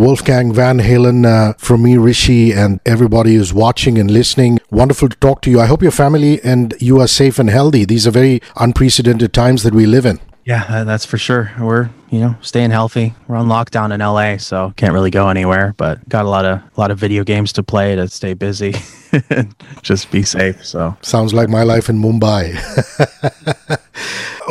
Wolfgang Van Halen, uh, from me, Hrishi, and everybody who's watching and listening. Wonderful to talk to you. I hope your family and you are safe and healthy. These are very unprecedented times that we live in. Yeah, that's for sure. We're you know staying healthy. We're on lockdown in LA, so can't really go anywhere. But got a lot of a lot of video games to play to stay busy. And just be safe. So sounds like my life in Mumbai.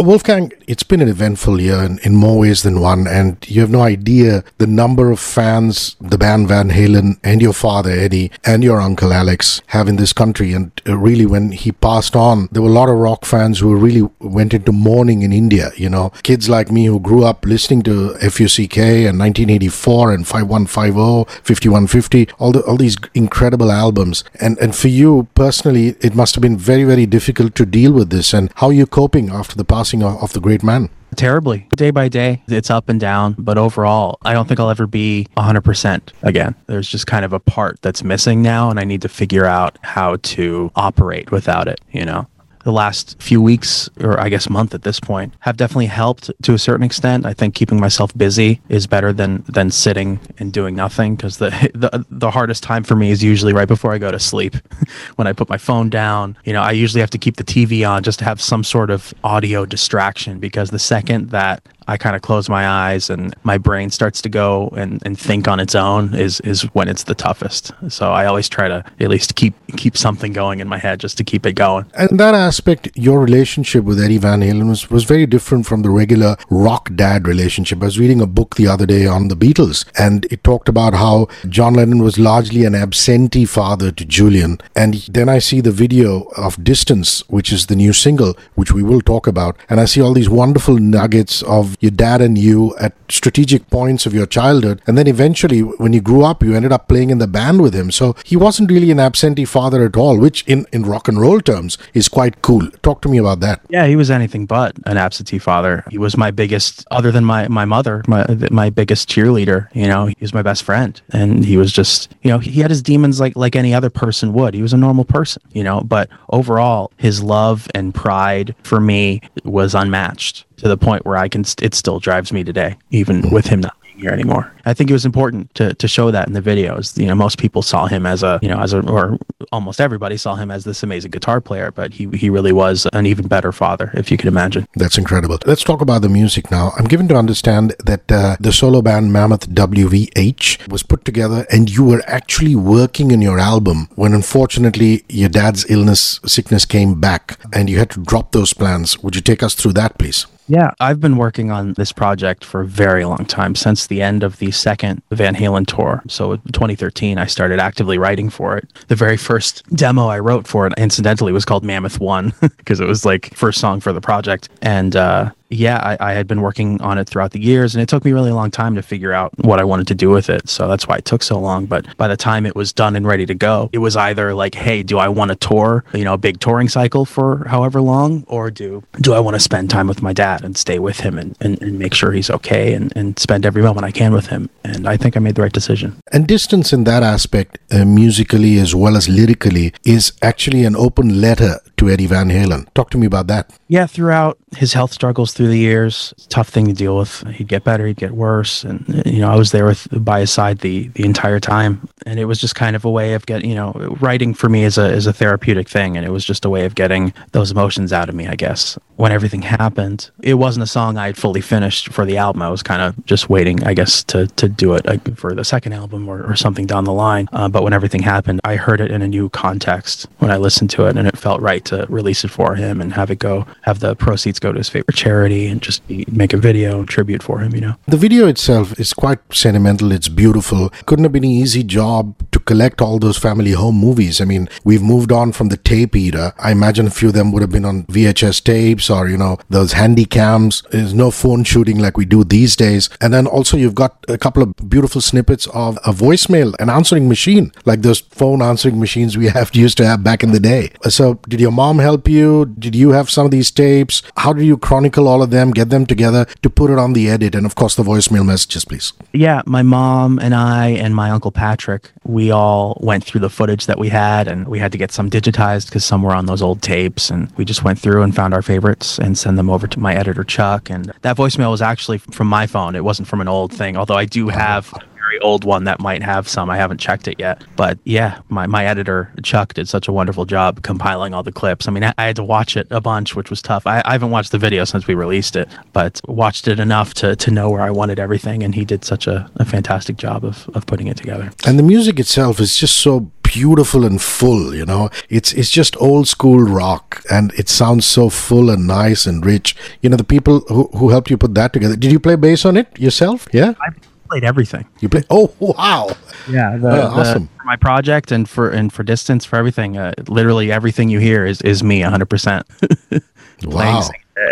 Wolfgang, it's been an eventful year in, in, more ways than one, and you have no idea the number of fans the band Van Halen and your father Eddie and your uncle Alex have in this country. And uh, really, when he passed on, there were a lot of rock fans who really went into mourning in India. You know, kids like me who grew up listening to FUCK and 1984 and 5150, 5150, all the all these incredible albums. And and for you personally, it must have been very very difficult to deal with this. And how are you coping after the passing of, of the great man? terribly day by day it's up and down but overall i don't think i'll ever be 100% again there's just kind of a part that's missing now and i need to figure out how to operate without it you know the last few weeks, or I guess month at this point, have definitely helped to a certain extent. I think keeping myself busy is better than than sitting and doing nothing because the, the the hardest time for me is usually right before I go to sleep, when I put my phone down. You know, I usually have to keep the TV on just to have some sort of audio distraction because the second that I kind of close my eyes and my brain starts to go and, and think on its own is is when it's the toughest. So I always try to at least keep keep something going in my head just to keep it going. And that aspect, your relationship with Eddie Van Halen was, was very different from the regular rock dad relationship. I was reading a book the other day on the Beatles and it talked about how John Lennon was largely an absentee father to Julian. And then I see the video of Distance, which is the new single, which we will talk about, and I see all these wonderful nuggets of your dad and you at strategic points of your childhood. And then eventually, when you grew up, you ended up playing in the band with him. So he wasn't really an absentee father at all, which in, in rock and roll terms is quite cool. Talk to me about that. Yeah, he was anything but an absentee father. He was my biggest, other than my, my mother, my, my biggest cheerleader. You know, he was my best friend. And he was just, you know, he had his demons like, like any other person would. He was a normal person, you know, but overall, his love and pride for me was unmatched to the point where I can, it still drives me today, even with him not being here anymore. I think it was important to, to show that in the videos. You know, most people saw him as a, you know, as a, or almost everybody saw him as this amazing guitar player, but he, he really was an even better father, if you could imagine. That's incredible. Let's talk about the music now. I'm given to understand that uh, the solo band Mammoth WVH was put together and you were actually working in your album when unfortunately your dad's illness, sickness came back and you had to drop those plans. Would you take us through that, please? Yeah, I've been working on this project for a very long time since the end of the second Van Halen tour. So, 2013, I started actively writing for it. The very first demo I wrote for it, incidentally, was called Mammoth One because it was like first song for the project. And uh, yeah, I, I, had been working on it throughout the years, and it took me really a long time to figure out what I wanted to do with it. So that's why it took so long. But by the time it was done and ready to go, it was either like, hey, do I want to tour, you know, a big touring cycle for however long, or do do I want to spend time with my dad and stay with him and, and, and make sure he's okay and, and spend every moment I can with him? And I think I made the right decision. And distance in that aspect, uh, musically as well as lyrically, is actually an open letter to Eddie Van Halen. Talk to me about that. Yeah, throughout his health struggles through the years, tough thing to deal with. He'd get better, he'd get worse, and you know I was there with by his side the the entire time, and it was just kind of a way of getting you know writing for me is a is a therapeutic thing, and it was just a way of getting those emotions out of me, I guess. When everything happened, it wasn't a song I had fully finished for the album. I was kind of just waiting, I guess, to to do it for the second album or, or something down the line. Uh, but when everything happened, I heard it in a new context when I listened to it, and it felt right to release it for him and have it go, have the proceeds go to his favorite charity and just make a video tribute for him, you know. The video itself is quite sentimental. It's beautiful. Couldn't have been an easy job collect all those family home movies. I mean, we've moved on from the tape era. I imagine a few of them would have been on VHS tapes or, you know, those handy cams. There's no phone shooting like we do these days. And then also you've got a couple of beautiful snippets of a voicemail, an answering machine, like those phone answering machines we have used to have back in the day. So did your mom help you? Did you have some of these tapes? How did you chronicle all of them, get them together to put it on the edit? And of course, the voicemail messages, please. Yeah, my mom and I and my uncle Patrick, we all went through the footage that we had and we had to get some digitized because some were on those old tapes. And we just went through and found our favorites and send them over to my editor, Chuck. And that voicemail was actually from my phone. It wasn't from an old thing, although I do have very old one that might have some. I haven't checked it yet. But yeah, my, my editor, Chuck, did such a wonderful job compiling all the clips. I mean, I, I had to watch it a bunch, which was tough. I, I haven't watched the video since we released it, but watched it enough to, to know where I wanted everything. And he did such a, a fantastic job of, of putting it together. And the music itself is just so beautiful and full you know it's it's just old school rock and it sounds so full and nice and rich you know the people who, who helped you put that together did you play bass on it yourself yeah I played everything. you played? oh wow Yeah, the, Oh, the- awesome. for my project and for and for distance for everything. Uh, literally everything you hear is is me 100%. wow Playing,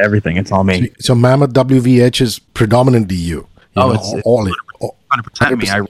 everything. It's all me. so mammoth wvh is predominantly you, you Oh, know, it's- it's all it all- 100% me. I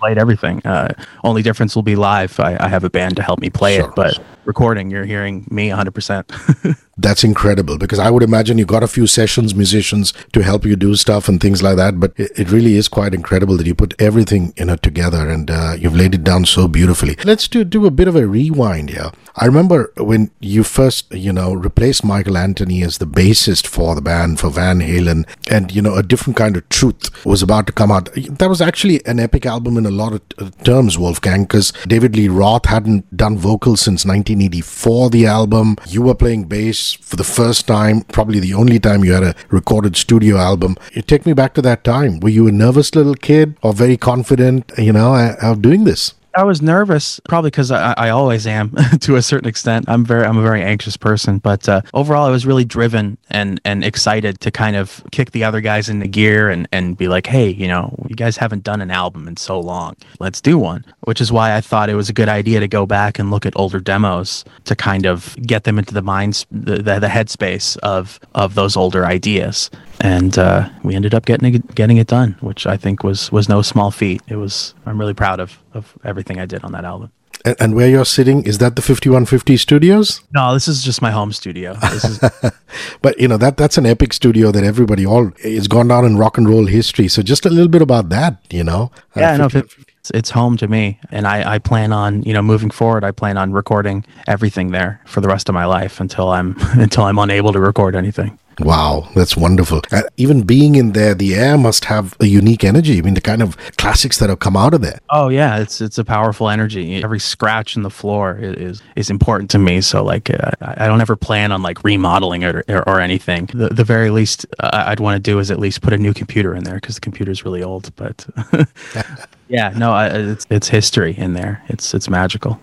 played everything. Uh, only difference will be live. I, I have a band to help me play Sure. it, but recording, you're hearing me 100%. That's incredible because I would imagine you got a few sessions musicians to help you do stuff and things like that. But it, really is quite incredible that you put everything in it together and uh, you've laid it down so beautifully. Let's do do a bit of a rewind here. I remember when you first, you know, replaced Michael Anthony as the bassist for the band for Van Halen, and you know, a different kind of truth was about to come out. That was actually an epic album in a lot of terms, Wolfgang, because David Lee Roth hadn't done vocals since 1984. The album, you were playing bass for the first time, probably the only time you had a recorded studio album. You take me back to that time. Were you a nervous little kid or very confident, you know, of doing this? I was nervous, probably because I, I always am to a certain extent. I'm very, I'm a very anxious person, but uh, overall, I was really driven and and excited to kind of kick the other guys into gear and and be like, hey, you know, you guys haven't done an album in so long, let's do one. Which is why I thought it was a good idea to go back and look at older demos to kind of get them into the minds, the the, the headspace of of those older ideas. And uh, we ended up getting it, getting it done, which I think was was no small feat. It was. I'm really proud of of everything I did on that album. And, and where you're sitting, is that the 5150 studios? No, this is just my home studio. This is But you know that that's an epic studio that everybody all it's gone down in rock and roll history. So just a little bit about that, you know. Uh, yeah, no, it's, it's home to me, and I I plan on you know moving forward. I plan on recording everything there for the rest of my life until I'm until I'm unable to record anything. Wow, that's wonderful. Uh, even being in there, the air must have a unique energy. I mean, the kind of classics that have come out of there. Oh yeah, it's it's a powerful energy. Every scratch in the floor is is important to me. So like, uh, I don't ever plan on like remodeling it or, or, or anything. The the very least uh, I'd want to do is at least put a new computer in there because the computer's really old. But yeah, no, I, it's it's history in there. It's it's magical.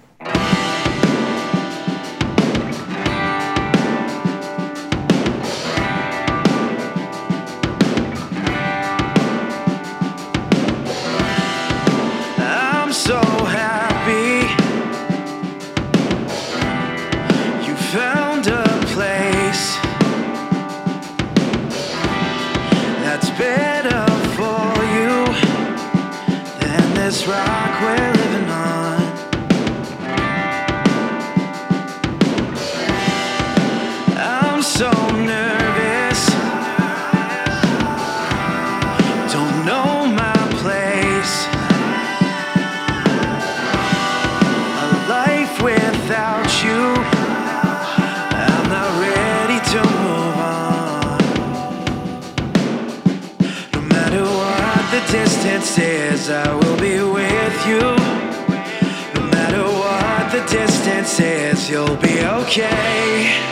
Than distance is, I will be with you. No matter what the distance is, you'll be okay.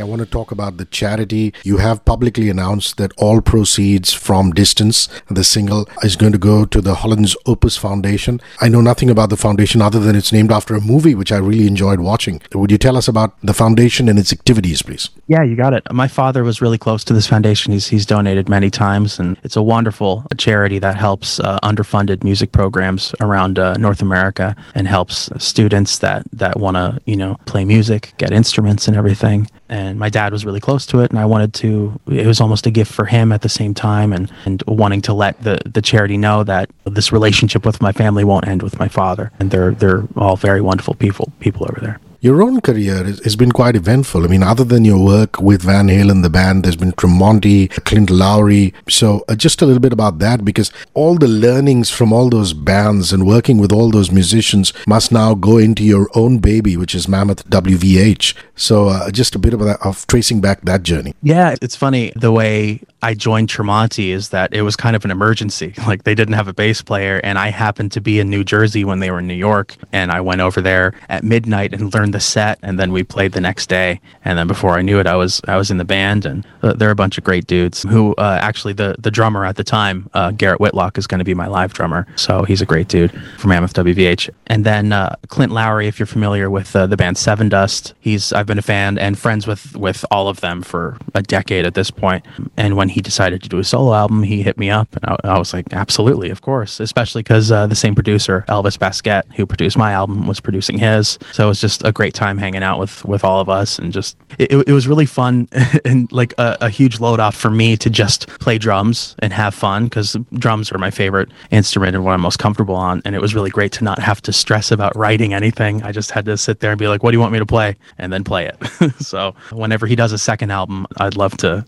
I want to talk about the charity. You have publicly announced that all proceeds from Distance, the single, is going to go to the Holland's Opus Foundation. I know nothing about the foundation other than it's named after a movie which I really enjoyed watching. Would you tell us about the foundation and its activities, please? Yeah, you got it. My father was really close to this foundation. He's he's donated many times, and it's a wonderful charity that helps uh, underfunded music programs around uh, North America and helps students that that want to you know play music, get instruments, and everything. And my dad was really close to it, and I wanted to. It was almost a gift for him at the same time, and and wanting to let the the charity know that this relationship with my family won't end with my father, and they're they're all very wonderful people people over there. Your own career has, been quite eventful. I mean, other than your work with Van Halen, the band, there's been Tremonti, Clint Lowery. So, uh, just a little bit about that because all the learnings from all those bands and working with all those musicians must now go into your own baby, which is Mammoth WVH. So, uh, just a bit of, that, of tracing back that journey. Yeah, it's funny the way I joined Tremonti is that it was kind of an emergency. Like they didn't have a bass player, and I happened to be in New Jersey when they were in New York, and I went over there at midnight and learned the set, and then we played the next day, and then before I knew it, I was I was in the band, and uh, they're a bunch of great dudes. Who uh, actually the the drummer at the time, uh, Garrett Whitlock, is going to be my live drummer, so he's a great dude from Mammoth WVH. And then uh, Clint Lowery, if you're familiar with uh, the band Sevendust, he's I've been a fan and friends with with all of them for a decade at this point. And when he decided to do a solo album, he hit me up, and I, I was like, absolutely, of course. Especially because uh, the same producer, Elvis Baskette, who produced my album, was producing his. So it was just a great time hanging out with with all of us, and just it, it was really fun and like a, a huge load off for me to just play drums and have fun because drums are my favorite instrument and what I'm most comfortable on. And it was really great to not have to stress about writing anything. I just had to sit there and be like, "What do you want me to play?" and then play it. so whenever he does a second album, I'd love to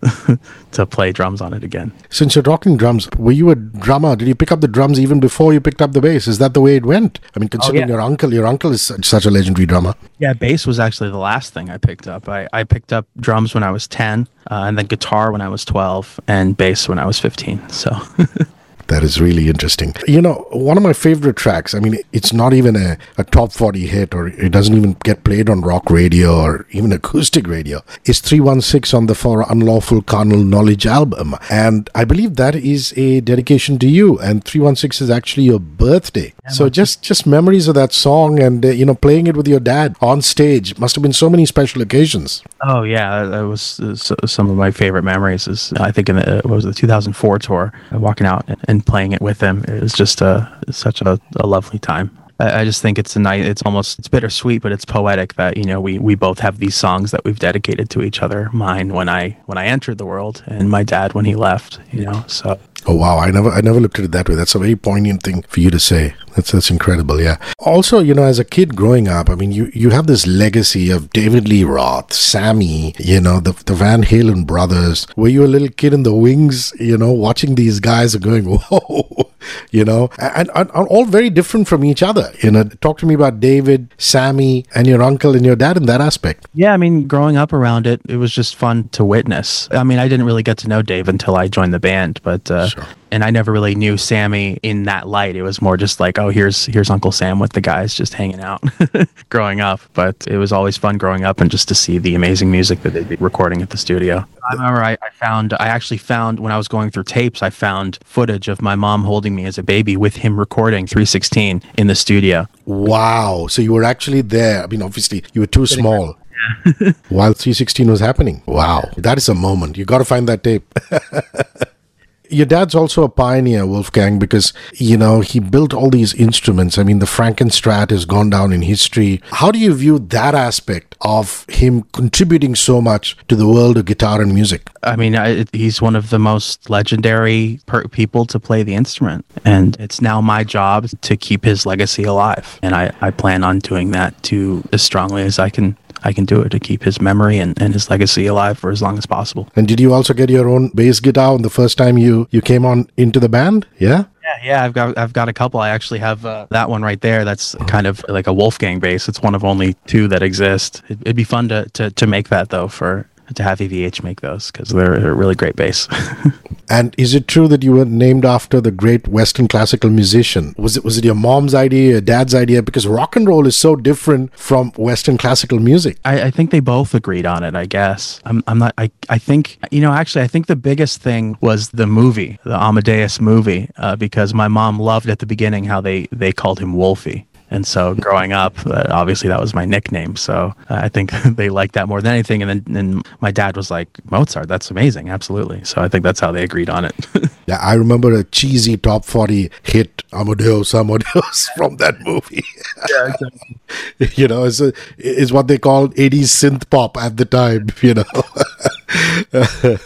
to play drums on it again. Since you're talking drums, were you a drummer? Did you pick up the drums even before you picked up the bass? Is that the way it went? I mean, oh, considering yeah. your uncle, your uncle is such, such a legendary drummer. Yeah, bass was actually the last thing I picked up. I, I picked up drums when I was 10, uh, and then guitar when I was 12, and bass when I was 15. So. That is really interesting. You know, one of my favorite tracks, I mean, it's not even a, a top 40 hit or it doesn't even get played on rock radio or even acoustic radio, is 316 on the For Unlawful Carnal Knowledge album. And I believe that is a dedication to you. And 316 is actually your birthday. so just, just memories of that song and, uh, you know, playing it with your dad on stage must have been so many special occasions. Oh yeah, that was uh, so- some of my favorite memories. Is I think in the uh, what was it, the 2004 tour, uh, walking out and, playing it with him. It was just a such a, a lovely time. I, I just think it's a night. It's almost it's bittersweet, but it's poetic that you know we we both have these songs that we've dedicated to each other. Mine when I when I entered the world, and my dad when he left. You know, so Oh wow, I never I never looked at it that way. That's a very poignant thing for you to say. That's that's incredible, yeah. Also, you know, as a kid growing up, I mean you you have this legacy of David Lee Roth, Sammy, you know, the the Van Halen brothers. Were you a little kid in the wings, you know, watching these guys and going, Whoa you know, and, and, and all very different from each other. You know, talk to me about David, Sammy, and your uncle and your dad in that aspect. Yeah, I mean, growing up around it, it was just fun to witness. I mean, I didn't really get to know Dave until I joined the band, but uh, sure and I never really knew Sammy in that light. It was more just like, oh, here's here's Uncle Sam with the guys just hanging out growing up. But it was always fun growing up and just to see the amazing music that they'd be recording at the studio. I remember I, I found I actually found when I was going through tapes, I found footage of my mom holding me as a baby with him recording 316 in the studio. Wow. So you were actually there. I mean, obviously you were too small. While 316 was happening. Wow. That is a moment. You got to find that tape. your dad's also a pioneer, Wolfgang, because, you know, he built all these instruments. I mean, the Frankenstrat has gone down in history. How do you view that aspect of him contributing so much to the world of guitar and music? I mean, I, he's one of the most legendary per- people to play the instrument. And it's now my job to keep his legacy alive. And I, I plan on doing that to as strongly as I can I can do it to keep his memory and, and his legacy alive for as long as possible. And did you also get your own bass guitar on the first time you you came on into the band? Yeah. Yeah, yeah, I've got I've got a couple. I actually have uh, that one right there. That's kind of like a Wolfgang bass. It's one of only two that exist. It, would be fun to, to to make that though for to have EVH make those because they're a really great bass. and is it true that you were named after the great Western classical musician? Was it was it your mom's idea, your dad's idea? Because rock and roll is so different from Western classical music. I, I think they both agreed on it. I guess I'm I'm not. I I think you know actually I think the biggest thing was the movie, the Amadeus movie, uh, because my mom loved at the beginning how they they called him Wolfie. And so growing up, uh, obviously that was my nickname. So uh, I think they liked that more than anything. And then and my dad was like, Mozart, that's amazing. Absolutely. So I think that's how they agreed on it. yeah, I remember a cheesy top 40 hit, Amadeus, Amadeus, from that movie. yeah, exactly. you know, it's, a, it's what they called 80s synth pop at the time, you know. uh,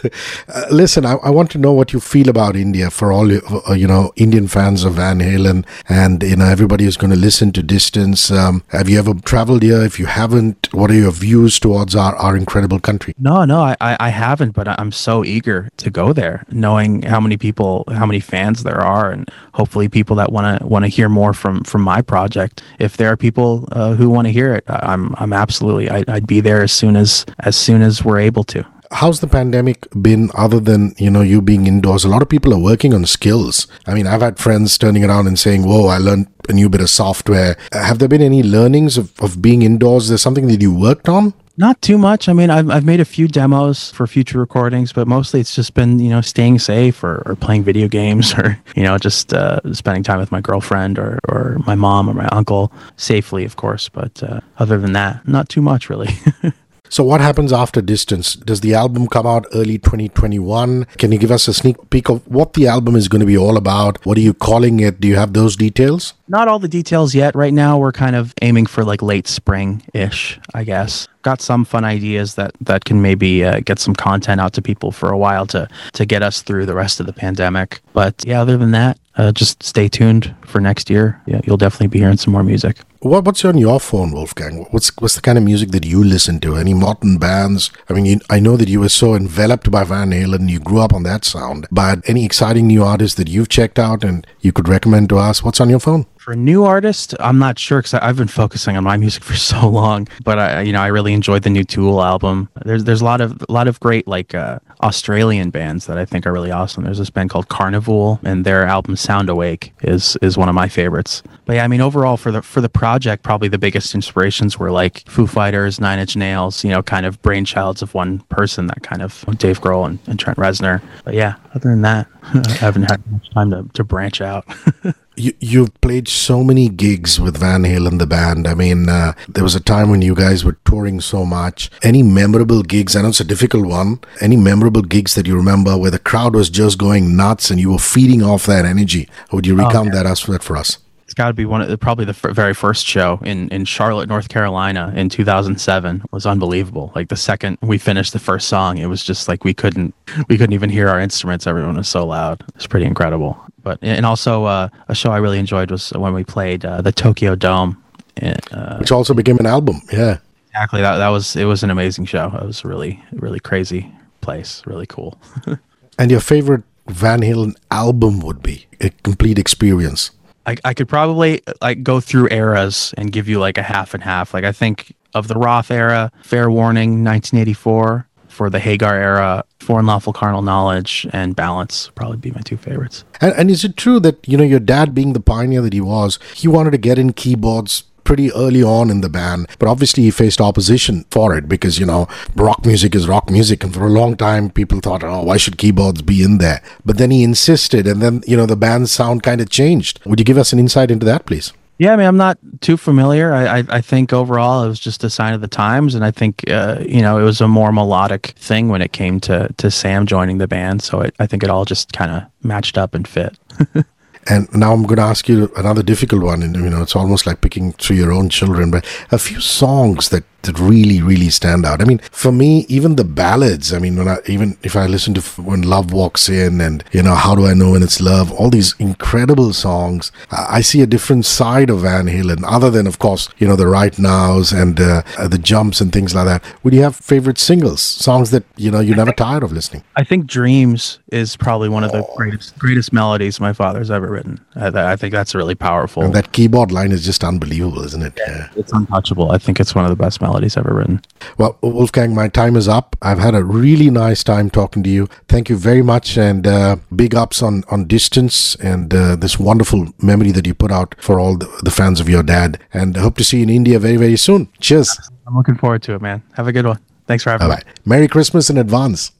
listen, I, I, want to know what you feel about India for all uh, you know Indian fans of Van Halen, and you know everybody who's going to listen to Distance. Um, have you ever traveled here? If you haven't, what are your views towards our, our incredible country? No, no, I, I haven't, but I'm so eager to go there, knowing how many people, how many fans there are, and hopefully people that want to want to hear more from from my project. If there are people uh, who want to hear it, I'm I'm absolutely I, I'd be there as soon as as soon as we're able to how's the pandemic been other than you know you being indoors a lot of people are working on skills i mean i've had friends turning around and saying whoa i learned a new bit of software have there been any learnings of, of being indoors there's something that you worked on not too much. I mean, I've, I've made a few demos for future recordings, but mostly it's just been, you know, staying safe or, or playing video games or, you know, just uh, spending time with my girlfriend or, or my mom or my uncle safely, of course. But uh, other than that, not too much really. So, what happens after Distance? Does the album come out early 2021? Can you give us a sneak peek of what the album is going to be all about? What are you calling it? Do you have those details? Not all the details yet. Right now, we're kind of aiming for like late spring ish, I guess. Got some fun ideas that that can maybe uh, get some content out to people for a while to to get us through the rest of the pandemic. But yeah, other than that, uh, just stay tuned for next year. Yeah, you'll definitely be hearing some more music. What, what's on your phone, Wolfgang? What's what's the kind of music that you listen to? Any modern bands? I mean, you, I know that you were so enveloped by Van Halen, you grew up on that sound. But any exciting new artists that you've checked out and you could recommend to us? What's on your phone? For a new artists, I'm not sure because I've been focusing on my music for so long. But I, you know, I really enjoyed the new Tool album. There's there's a lot of a lot of great like uh, Australian bands that I think are really awesome. There's this band called Karnivool, and their album Sound Awake is is one of my favorites. But yeah, I mean, overall for the for the project, probably the biggest inspirations were like Foo Fighters, Nine Inch Nails. You know, kind of brainchilds of one person. That kind of Dave Grohl and, and Trent Reznor. But yeah, other than that, I haven't had much time to to branch out. you, you've played so many gigs with Van Halen, the band. I mean, uh, there was a time when you guys were touring so much. Any memorable gigs? I know it's a difficult one. Any memorable gigs that you remember where the crowd was just going nuts and you were feeding off that energy? Would you recount oh, that that for us? It's got to be one of the, probably the f- very first show in in Charlotte, North Carolina, in 2007 was unbelievable. Like the second we finished the first song, it was just like we couldn't we couldn't even hear our instruments. Everyone was so loud. It's pretty incredible. But and also uh, a show I really enjoyed was when we played uh, the Tokyo Dome. Uh, Which also became an album. Yeah. Exactly. That that was it was an amazing show. It was really really crazy place. Really cool. and your favorite Van Halen album would be a complete experience. I, I could probably like go through eras and give you like a half and half. Like I think of the Roth era, Fair Warning, 1984. For the Hagar era, For Unlawful Carnal Knowledge and Balance probably be my two favorites. And, and is it true that you know your dad, being the pioneer that he was, he wanted to get in keyboards pretty early on in the band, but obviously he faced opposition for it because, you know, rock music is rock music. And for a long time, people thought, oh, why should keyboards be in there? But then he insisted, and then, you know, the band's sound kind of changed. Would you give us an insight into that, please? Yeah, I mean, I'm not too familiar. I, I, I, think overall it was just a sign of the times, and I think uh, you know it was a more melodic thing when it came to to Sam joining the band. So it, I think it all just kind of matched up and fit. And now I'm going to ask you another difficult one. And, you know, it's almost like picking through your own children, but a few songs that that really really stand out. I mean, for me, even the ballads. I mean, when I even if I listen to when Love Walks In and you know How Do I Know When It's Love, all these incredible songs, I see a different side of Van Halen, other than of course you know the Right Nows and uh, the jumps and things like that. Would you have favorite singles, songs that you know you're never tired of listening? I think Dreams is probably one of the oh. greatest greatest melodies my father's ever written. I, I think that's really powerful. And that keyboard line is just unbelievable, isn't it? Yeah. It's untouchable. I think it's one of the best melodies melodies ever written. Well, Wolfgang, my time is up. I've had a really nice time talking to you. Thank you very much, and uh, big ups on on distance and uh, this wonderful memory that you put out for all the, the fans of your dad. And I hope to see you in India very very soon. Cheers. I'm looking forward to it, man. Have a good one. Thanks for having All me. Right. Merry Christmas in advance.